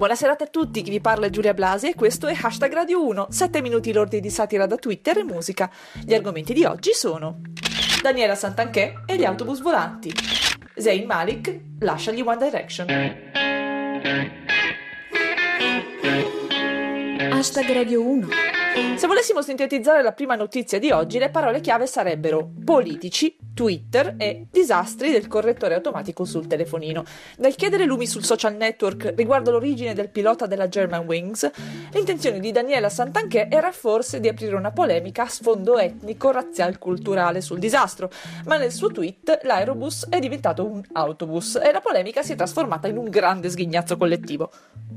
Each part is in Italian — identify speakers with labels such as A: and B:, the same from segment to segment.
A: Buonasera a tutti, vi parla Giulia Blasi e questo è Hashtag Radio 1, 7 minuti lordi di satira da Twitter e musica. Gli argomenti di oggi sono Daniela Santanché e gli autobus volanti. Zayn Malik lascia gli One Direction.
B: Hashtag Radio 1
A: se volessimo sintetizzare la prima notizia di oggi, le parole chiave sarebbero politici, Twitter e disastri del correttore automatico sul telefonino. Nel chiedere lumi sul social network riguardo l'origine del pilota della German Wings, l'intenzione di Daniela Santanché era forse di aprire una polemica a sfondo etnico, razziale, culturale sul disastro, ma nel suo tweet l'aerobus è diventato un autobus e la polemica si è trasformata in un grande sghignazzo collettivo.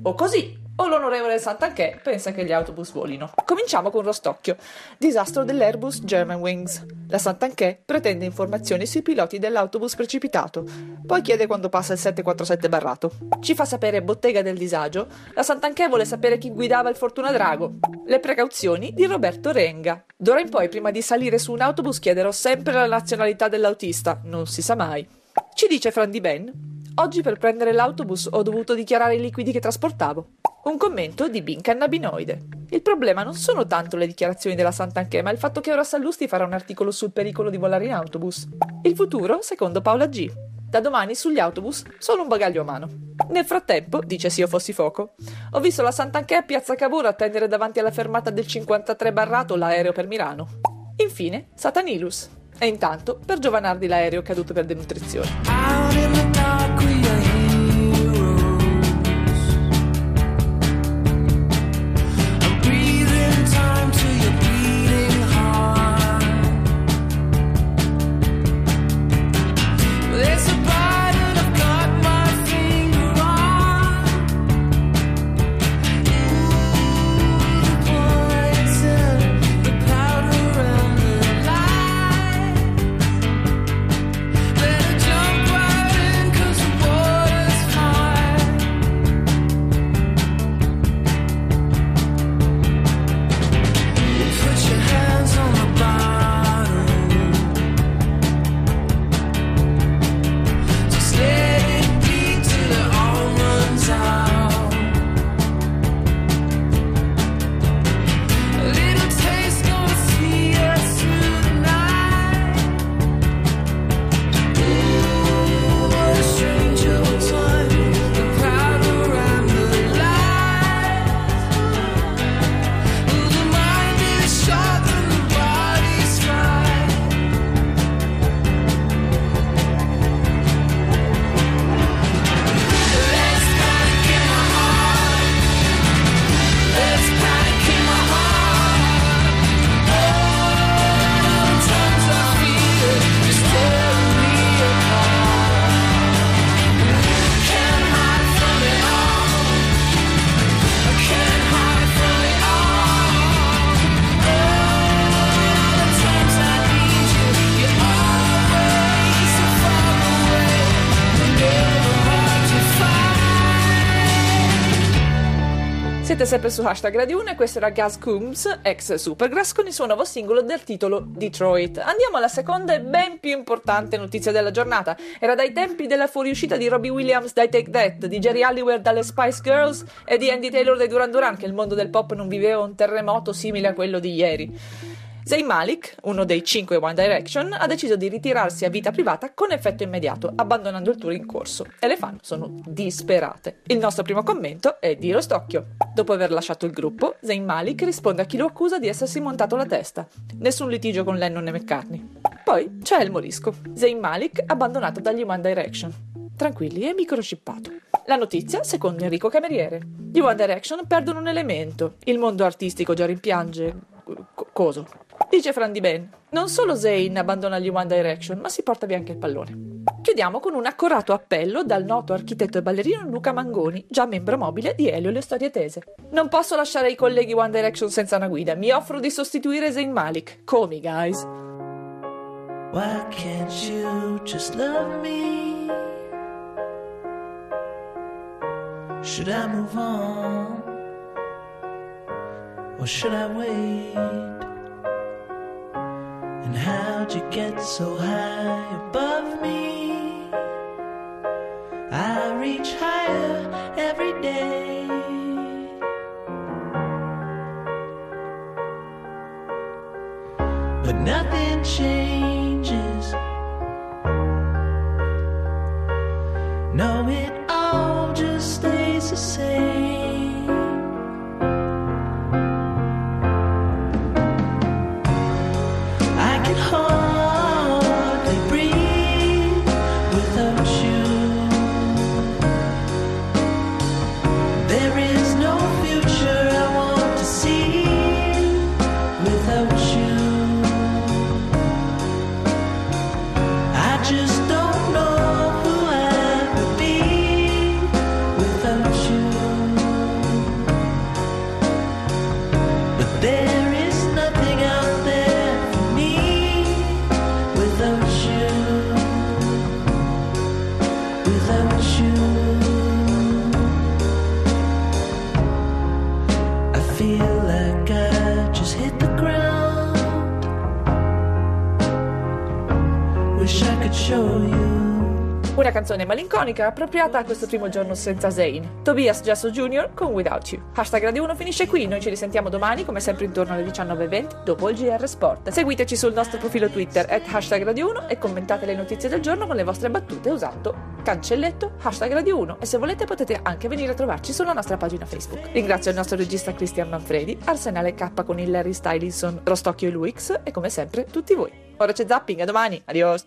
A: O così, o l'onorevole Santanché pensa che gli autobus volino. Cominciamo con Rostocchio. Disastro dell'Airbus Germanwings. La Santanché pretende informazioni sui piloti dell'autobus precipitato. Poi chiede quando passa il 747 barrato. Ci fa sapere bottega del disagio. La Santanché vuole sapere chi guidava il Fortuna Drago. Le precauzioni di Roberto Renga. D'ora in poi, prima di salire su un autobus, chiederò sempre la nazionalità dell'autista. Non si sa mai. Ci dice Fran Di Ben. Oggi per prendere l'autobus ho dovuto dichiarare i liquidi che trasportavo. Un commento di Bin Cannabinoide. Il problema non sono tanto le dichiarazioni della Sant'Anché, ma il fatto che ora Sallusti farà un articolo sul pericolo di volare in autobus. Il futuro, secondo Paola G. Da domani sugli autobus solo un bagaglio a mano. Nel frattempo, dice se io fossi fuoco, ho visto la Sant'Anché a Piazza Cavour attendere davanti alla fermata del 53 barrato l'aereo per Milano. Infine, Satanilus. E intanto, per Giovanardi l'aereo caduto per denutrizione. Siete sempre su hashtag Radio 1 e questo era Gaz Coombs, ex Supergrass, con il suo nuovo singolo del titolo Detroit. Andiamo alla seconda e ben più importante notizia della giornata. Era dai tempi della fuoriuscita di Robbie Williams dai Take That, di Jerry Halliwell dalle Spice Girls e di Andy Taylor dai Duran Duran che il mondo del pop non viveva un terremoto simile a quello di ieri. Zayn Malik, uno dei cinque One Direction, ha deciso di ritirarsi a vita privata con effetto immediato, abbandonando il tour in corso. E le fan sono disperate. Il nostro primo commento è di Rostocchio. Dopo aver lasciato il gruppo, Zayn Malik risponde a chi lo accusa di essersi montato la testa. Nessun litigio con Lennon e McCartney. Poi c'è il morisco. Zayn Malik abbandonato dagli One Direction. Tranquilli, è microchippato. La notizia, secondo Enrico Cameriere. Gli One Direction perdono un elemento. Il mondo artistico già rimpiange. C- coso? Dice Fran Di Ben, non solo Zayn abbandona gli One Direction, ma si porta via anche il pallone. Chiudiamo con un accorato appello dal noto architetto e ballerino Luca Mangoni, già membro mobile di Elio le storie tese. Non posso lasciare i colleghi One Direction senza una guida, mi offro di sostituire Zayn Malik. Call me, guys.
C: Why can't you just love me? Should I move on? Or should I wait? And how'd you get so high above me? I reach higher every day. But nothing changes. No, it
A: canzone malinconica appropriata a questo primo giorno senza Zayn. Tobias Jasso Jr. con Without You. Hashtag Radio 1 finisce qui, noi ci risentiamo domani come sempre intorno alle 19.20 dopo il GR Sport. Seguiteci sul nostro profilo Twitter at hashtag Radio 1 e commentate le notizie del giorno con le vostre battute usando cancelletto hashtag Radio 1 e se volete potete anche venire a trovarci sulla nostra pagina Facebook. Ringrazio il nostro regista Cristian Manfredi, Arsenale K con il Larry Stylinson, Rostocchio e Luix e come sempre tutti voi. Ora c'è zapping, a domani, adios!